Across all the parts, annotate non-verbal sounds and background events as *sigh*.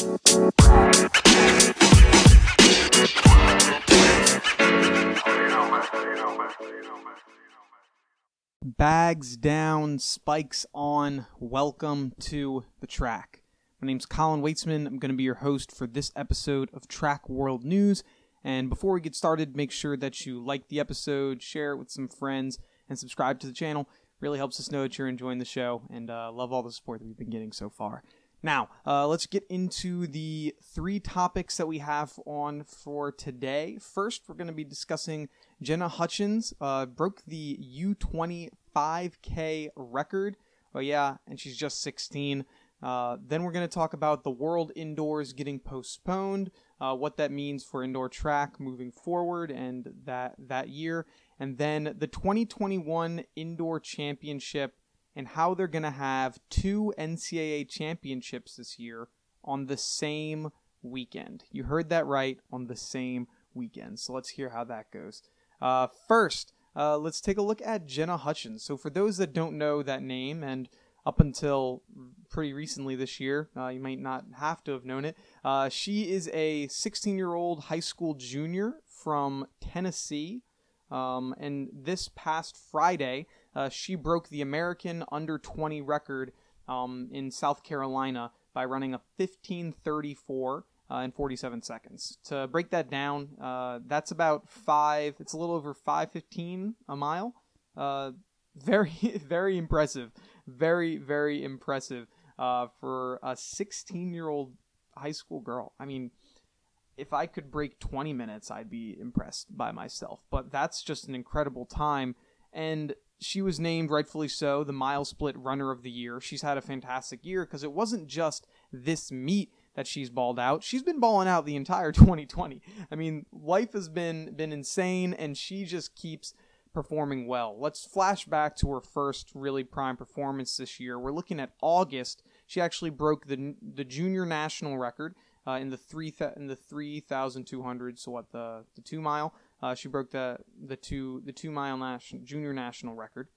Bags down, spikes on. Welcome to the track. My name's Colin Weitzman. I'm going to be your host for this episode of Track World News. And before we get started, make sure that you like the episode, share it with some friends, and subscribe to the channel. Really helps us know that you're enjoying the show and uh, love all the support that we've been getting so far. Now, uh, let's get into the three topics that we have on for today. First, we're going to be discussing Jenna Hutchins uh, broke the U20 5K record. Oh yeah, and she's just 16. Uh, then we're going to talk about the World Indoors getting postponed, uh, what that means for indoor track moving forward, and that that year, and then the 2021 Indoor Championship and how they're going to have two NCAA championships this year on the same weekend. You heard that right, on the same weekend. So let's hear how that goes. Uh, first, uh, let's take a look at Jenna Hutchins. So, for those that don't know that name, and up until pretty recently this year, uh, you might not have to have known it, uh, she is a 16 year old high school junior from Tennessee. Um, and this past Friday, uh, she broke the American under 20 record um, in South Carolina by running a 1534 uh, in 47 seconds. To break that down, uh, that's about five. It's a little over 5:15 a mile. Uh, very, *laughs* very impressive. Very, very impressive uh, for a 16-year-old high school girl. I mean, if I could break 20 minutes, I'd be impressed by myself. But that's just an incredible time, and she was named rightfully so the MileSplit runner of the year. She's had a fantastic year because it wasn't just this meet that she's balled out. She's been balling out the entire *laughs* 2020. I mean, life has been been insane and she just keeps performing well. Let's flash back to her first really prime performance this year. We're looking at August. She actually broke the the junior national record uh, in the three th- in the 3200 so what the the 2 mile. Uh, she broke the the 2 the 2 mile national junior national record.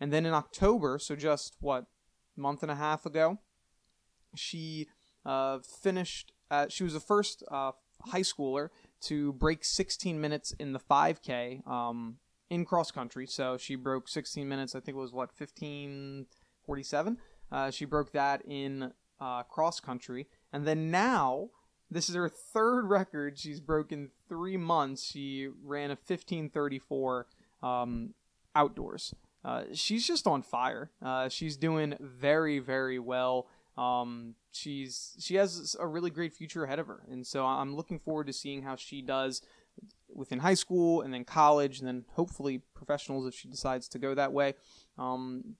And then in October, so just what month and a half ago, she uh, finished. At, she was the first uh, high schooler to break 16 minutes in the 5K um, in cross country. So she broke 16 minutes. I think it was what 15:47. Uh, she broke that in uh, cross country, and then now this is her third record she's broken three months. She ran a 15:34 um, outdoors. Uh, she's just on fire. Uh, she's doing very, very well. Um, she's she has a really great future ahead of her, and so I'm looking forward to seeing how she does within high school and then college, and then hopefully professionals if she decides to go that way. Um,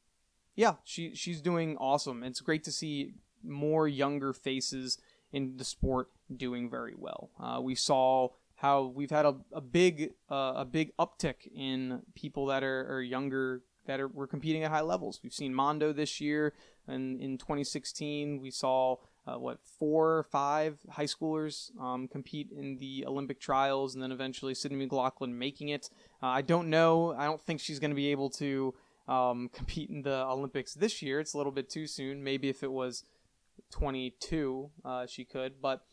yeah, she she's doing awesome. It's great to see more younger faces in the sport doing very well. Uh, we saw how we've had a, a big uh, a big uptick in people that are, are younger that are, were competing at high levels. We've seen Mondo this year, and in 2016 we saw uh, what four or five high schoolers um, compete in the Olympic trials, and then eventually Sydney McLaughlin making it. Uh, I don't know. I don't think she's going to be able to um, *laughs* compete in the Olympics this year. It's a little bit too soon. Maybe if it was 22, uh, she could, but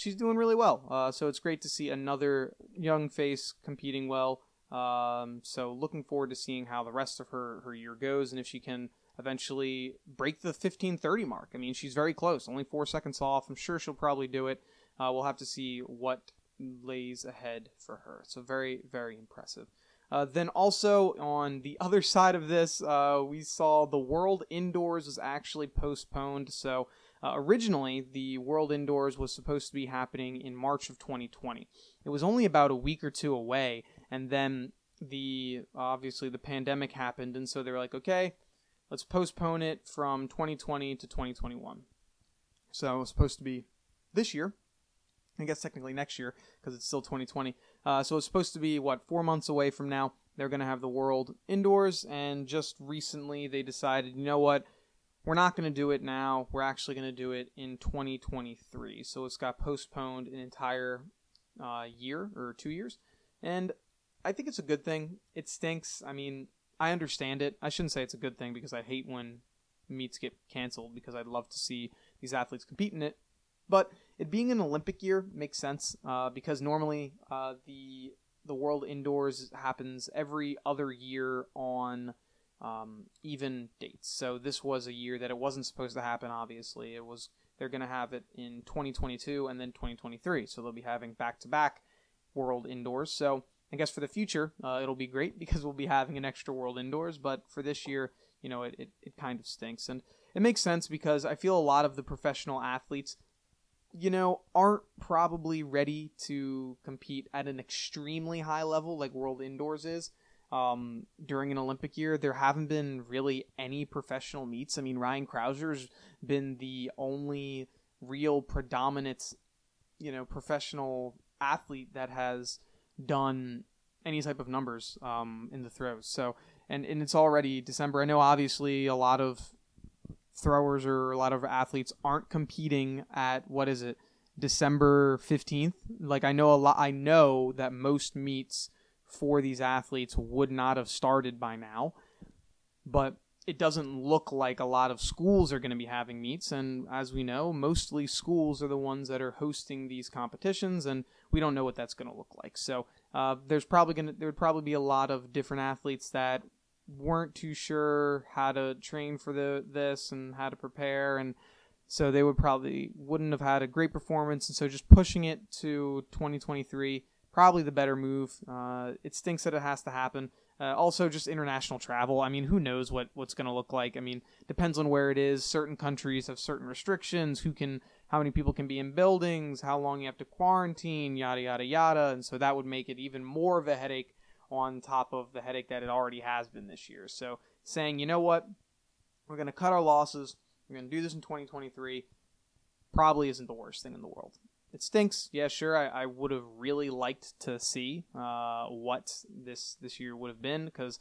she's doing really well. Uh, so it's great to see another young face competing well. Um, so looking forward to seeing how the rest of her, her year goes and if she can eventually break the 1530 mark. I mean, she's very close, only four seconds off. I'm sure she'll probably do it. Uh, we'll have to see what lays ahead for her. So very, very impressive. Uh, then also on the *laughs* other side of this, uh, we saw the World Indoors was actually postponed. So uh, originally, the World Indoors was supposed to be happening in March of 2020. It was only about a week or two away, and then the obviously the pandemic happened, and so they were like, okay, let's postpone it from 2020 to 2021. So it was supposed to be this year. I guess technically next year because it's still 2020. Uh, so it's supposed to be what four months away from now. They're going to have the World Indoors, and just recently they decided, you know what, we're not going to do it now. We're actually going to do it in 2023. So it's got postponed an entire uh, year or two years, and I think it's a good thing. It stinks. I mean, I understand it. I shouldn't say it's a good thing because I hate when meets get canceled because I'd love to see these athletes compete in it. But it being an Olympic year makes sense uh, because normally uh, the the World Indoors happens every other year on um, even dates. So this was a year that it wasn't supposed to happen. Obviously, it was they're going to have it in 2022 and then 2023. So they'll be having back to back World Indoors. So I guess for the future, uh, it'll be great *laughs* because we'll be having an extra World Indoors. But for this year, you know, it, it, it kind of stinks. And it makes sense because I feel a lot of the professional athletes, you know, aren't probably ready to compete at an extremely high level like World Indoors is. Um, during an Olympic year, there haven't been really any professional meets. I mean, Ryan Crouser's been the only real predominant, you know, professional athlete that has done any type of numbers um, in the throws. So, and, and it's already December. I know obviously a lot of throwers or a lot of athletes aren't competing at what is it December 15th. Like I know a lot I know that most meets for these athletes would not have started by now. But it doesn't look like a lot of schools are going to be having meets. And as we know mostly schools are the ones that are hosting these competitions and we don't know what that's going to look like. So uh, there's probably going to there would probably be a lot of different athletes that weren't too sure how to train for the this and how to prepare. And so they would probably wouldn't have had a great performance. And so just pushing it to 2023 probably the better move uh, it stinks that it has to happen uh, also, just international travel. I mean, who knows what what's going to look like? I mean, depends on where it is. Certain countries have certain restrictions. Who can, how many people can be in buildings? How long you have to quarantine? Yada yada yada. And so that would make it even more of a headache on top of the headache that it already has been this year. So saying, you know what, we're going to cut our losses. We're going to do this in 2023. Probably isn't the worst thing in the world it stinks. Yeah, sure. I, I would have really liked to see uh, what this this year would have been because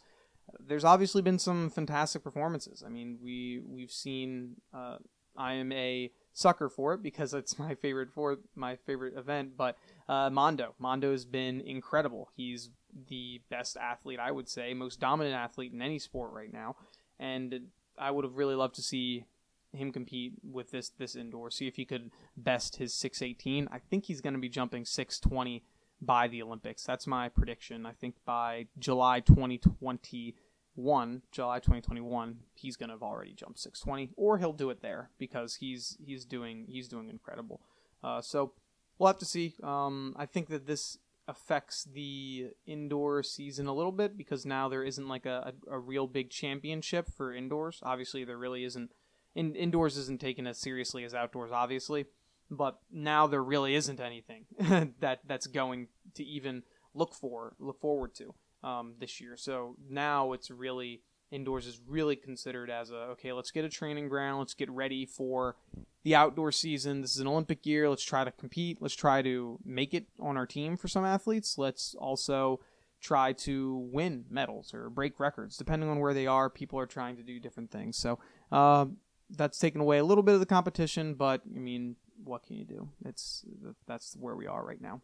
there's obviously been some fantastic performances. I mean, we we've seen. Uh, I am a sucker for it because it's *laughs* my favorite for my favorite event. But uh, Mondo, Mondo has been incredible. He's the best athlete, I would say, most dominant athlete in any sport right now, and I would have really loved to see him compete with this this indoor. See if he could best his 618. I think he's going to be jumping 620 by the Olympics. That's my prediction. I think by July 2021, July 2021, he's going to have already jumped 620, or he'll do it there because he's he's doing he's doing incredible. Uh, so we'll have to see. Um, I think that this affects the indoor season a little bit because now there isn't like a, a, a real big championship for indoors. Obviously, there really isn't in, indoors isn't taken as seriously as outdoors, obviously, but now there really isn't anything *laughs* that that's going to even look for look forward to um, this year. So now it's really indoors is really considered as a okay. Let's get a training ground. Let's get ready for the outdoor season. This is an Olympic year. Let's try to compete. Let's try to make it on our team for some athletes. Let's also try to win medals or break records. Depending on where they are, people are trying to do different things. So uh, that's taken away a little bit of the competition, but I mean, what can you do? It's that's where we are right now.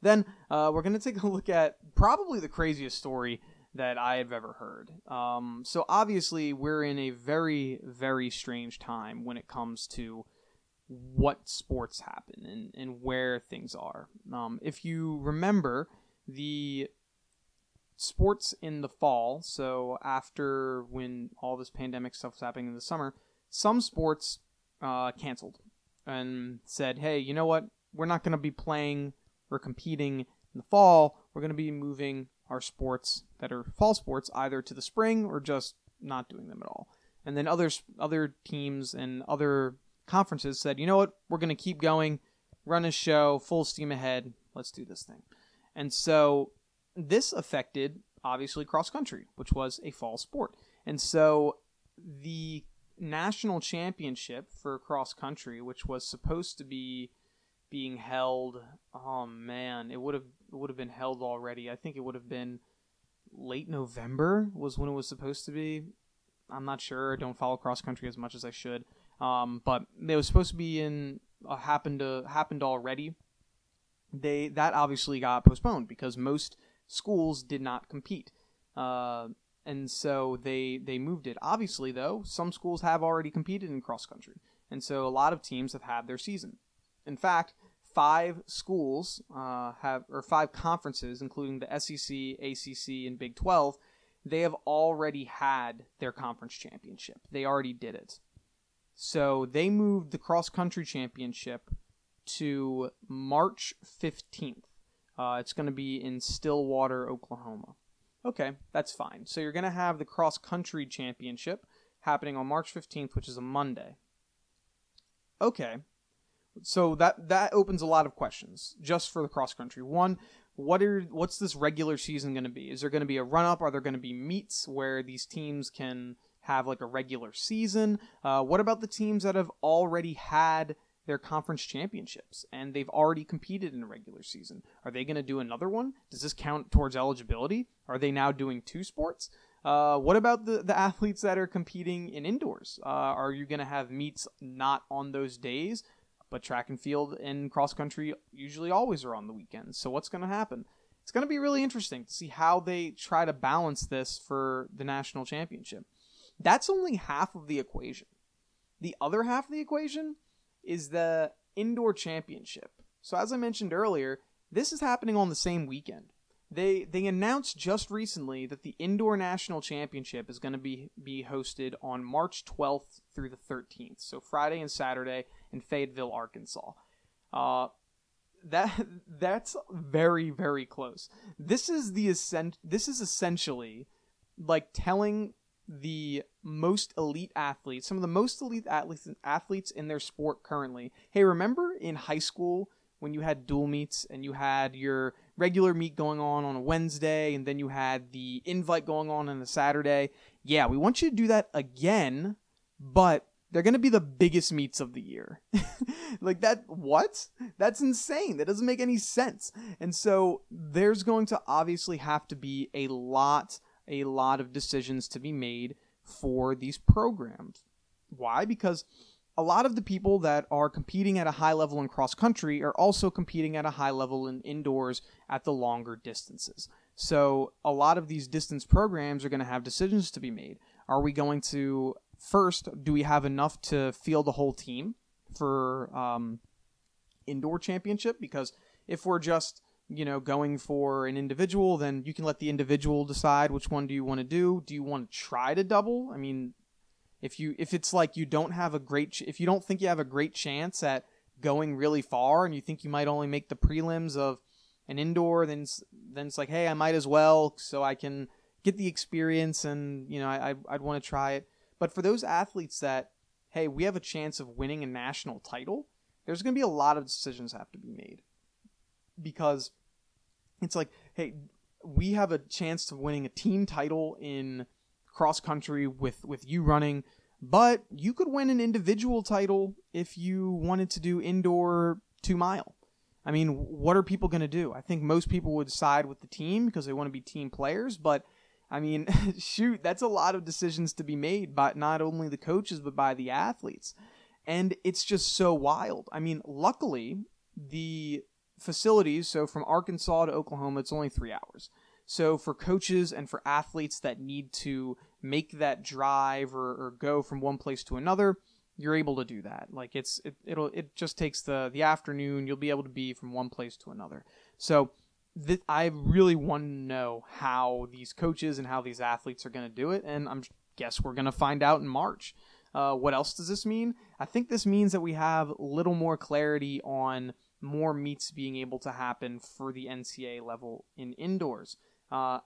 Then uh, we're going to take a look at probably the craziest story that I have ever heard. Um, so obviously, we're in a very, very strange time when it comes to what sports happen and, and where things are. Um, if you remember, the sports in the fall, so after when all this pandemic stuff was happening in the summer, some sports uh, canceled and said, hey, you know what? We're not going to be playing or competing in the fall. We're going to be moving our sports that are fall sports either to the spring or just not doing them at all. And then others, other teams and other conferences said, you know what? We're going to keep going, run a show, full steam ahead. Let's do this thing. And so this affected obviously cross country, which was a fall sport. And so the national championship for cross country, which was supposed to be being held, oh man, it would have it would have been held already. I think it would have been late November was when it was supposed to be. I'm not sure. I don't follow cross country as much as I should. Um, but it was supposed to be in uh, happened to happened already. They that obviously got postponed because most schools did not compete. Uh, and so they they moved it. Obviously, though, some schools have already competed in cross country, And so a lot of teams have had their season. In fact, five schools uh, have, or five conferences, including the SEC, ACC, and Big 12, they have already had their conference championship. They already did it. So they moved the cross country championship to March 15th. Uh, it's going to be in Stillwater, Oklahoma. Okay, that's fine. So you're going to have the cross country championship happening on March 15th, which is a Monday. Okay. So that that opens a lot of questions just for the cross country. One, what are what's this regular season going to be? Is there going to be a run up? Are there going to be meets where these teams can have like a regular season? Uh, what about the teams that have already had their conference championships and they've already competed in a regular season? Are they going to do another one? Does this count towards eligibility? Are they now doing two sports? Uh, what about the, the athletes that are competing in indoors? Uh, are you going to have meets not on those days? But track and field and cross country usually always are on the weekends. So what's going to happen? It's going to be really interesting to see how they try to balance this for the national championship. That's only half of the equation. The other half of the equation is the indoor championship. So as I mentioned earlier, this is happening on the same weekend. They they announced just recently that the indoor national championship is going to be be hosted on March 12th through the 13th, so Friday and Saturday in Fayetteville, Arkansas. Uh, that that's very very close. This is the ascent. This is essentially like telling the most elite athletes, some of the most elite athletes athletes in their sport currently. Hey, remember in high school when you had dual meets and you had your regular meet going on on a Wednesday and then you had the invite going on on a Saturday. Yeah, we want you to do that again, but they're going to be the biggest meets of the year. *laughs* like that what? That's insane. That doesn't make any sense. And so there's going to obviously have to be a lot a lot of decisions to be made for these programs. Why? Because a lot of the people that are competing at a high level in cross country are also competing at a high level in indoors at the longer distances. So a lot of these distance programs are going to have decisions to be made. Are we going to first? Do we have enough to field the whole team for um, indoor championship? Because if we're just you know going for an individual, then you can let the individual decide which one do you want to do. Do you want to try to double? I mean, if you if it's like you don't have a great ch- if you don't think you have a great chance at going really far and you think you might only make the prelims of an indoor then it's, then it's like hey I might as well so I can get the experience and you know I I'd want to try it but for those athletes that hey we have a chance of winning a national title there's going to be a lot of decisions have to be made because it's like hey we have a chance of winning a team title in cross country with with you running, but you could win an individual title if you wanted to do indoor 2 mile. I mean, what are people going to do? I think most people would side with the team because they want to be team players, but I mean, *laughs* shoot, that's a lot of decisions to be made by not only the coaches but by the athletes. And it's just so wild. I mean, luckily, the facilities, so from Arkansas to Oklahoma, it's only three hours. So for coaches and for athletes that need to make that drive or, or go from one place to another, you're able to do that. Like it's it, it'll it just takes the the afternoon. You'll be able to be from one place to another. So th- I really want to know how these coaches and how these athletes are going to do it, and I'm guess we're going to find out in March. Uh, what else does this mean? I think this means that we have little more clarity on more meets being able to happen for the NCAA level in indoors. Uh,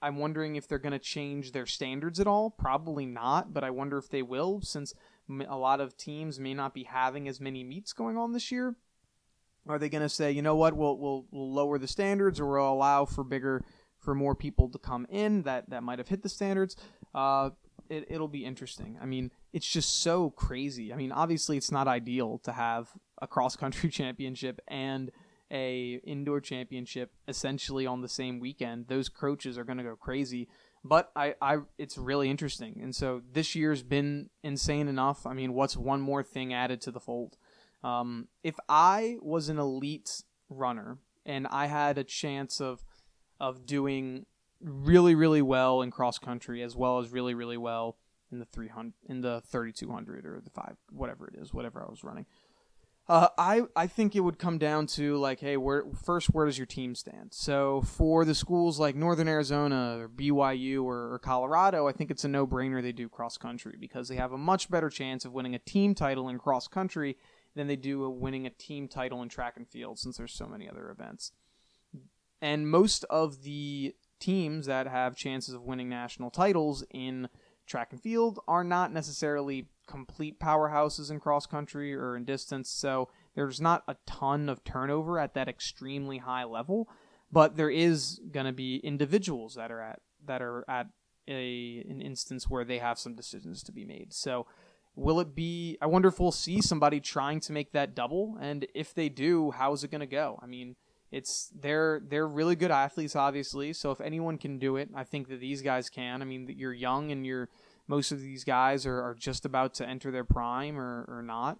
I'm wondering if they're going to change their standards at all. Probably not, but I wonder if they will, since a lot of teams may not be having as many meets going on this year. Are they going to say, you know what, we'll, we'll, we'll lower the standards, or we'll allow for bigger, for more people to come in that that might have hit the standards? Uh, it, it'll be interesting. I mean, it's just so crazy. I mean, obviously, it's not ideal to have a cross country *laughs* championship and a indoor championship essentially on the same weekend, those coaches are going to go crazy. But I, I, it's really interesting, and so this year's been insane enough. I mean, what's one more thing added to the fold? Um, if I was an elite runner and I had a chance of, of doing really, really well in cross country as well as really, really well in the 300 in the 3200 or the 5 whatever it is whatever I was running. Uh, I I think it would come down to like hey where first where does your team stand? So for the schools like Northern Arizona or BYU or, or Colorado I think it's a no-brainer they do cross country because they have a much better chance of winning a team title in cross country than they do of winning a team title in track and field since there's so many other events. And most of the teams that have chances of winning national titles in track and field are not necessarily complete powerhouses in cross country or in distance. So there's not a ton of turnover at that extremely high level, but there is going to be individuals that are at that are at a an instance where they have some decisions to be made. So will it be I wonder if we'll see somebody trying to make that double and if they do, how is it going to go? I mean, it's they're they're really good athletes obviously so if anyone can do it i think that these guys can. I mean you're young and you're most of these guys are, are just about to enter their prime or, or not.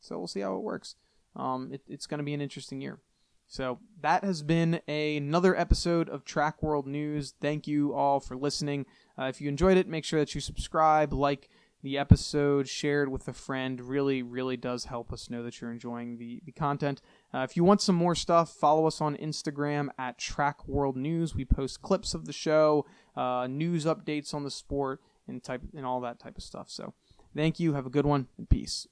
So we'll see how it works. Um, it, it's going to be an interesting year. So that has been a, another episode of track world news. Thank you all for listening. Uh, if you enjoyed it make sure that you subscribe like the episode, shared with a friend really, really does help us know that you're enjoying the, the content. Uh, if you want some more stuff, follow us on Instagram at Track World News. We post clips of the show, uh, news updates on the sport, and type and all that type of stuff. So, thank you. Have a good one, and peace.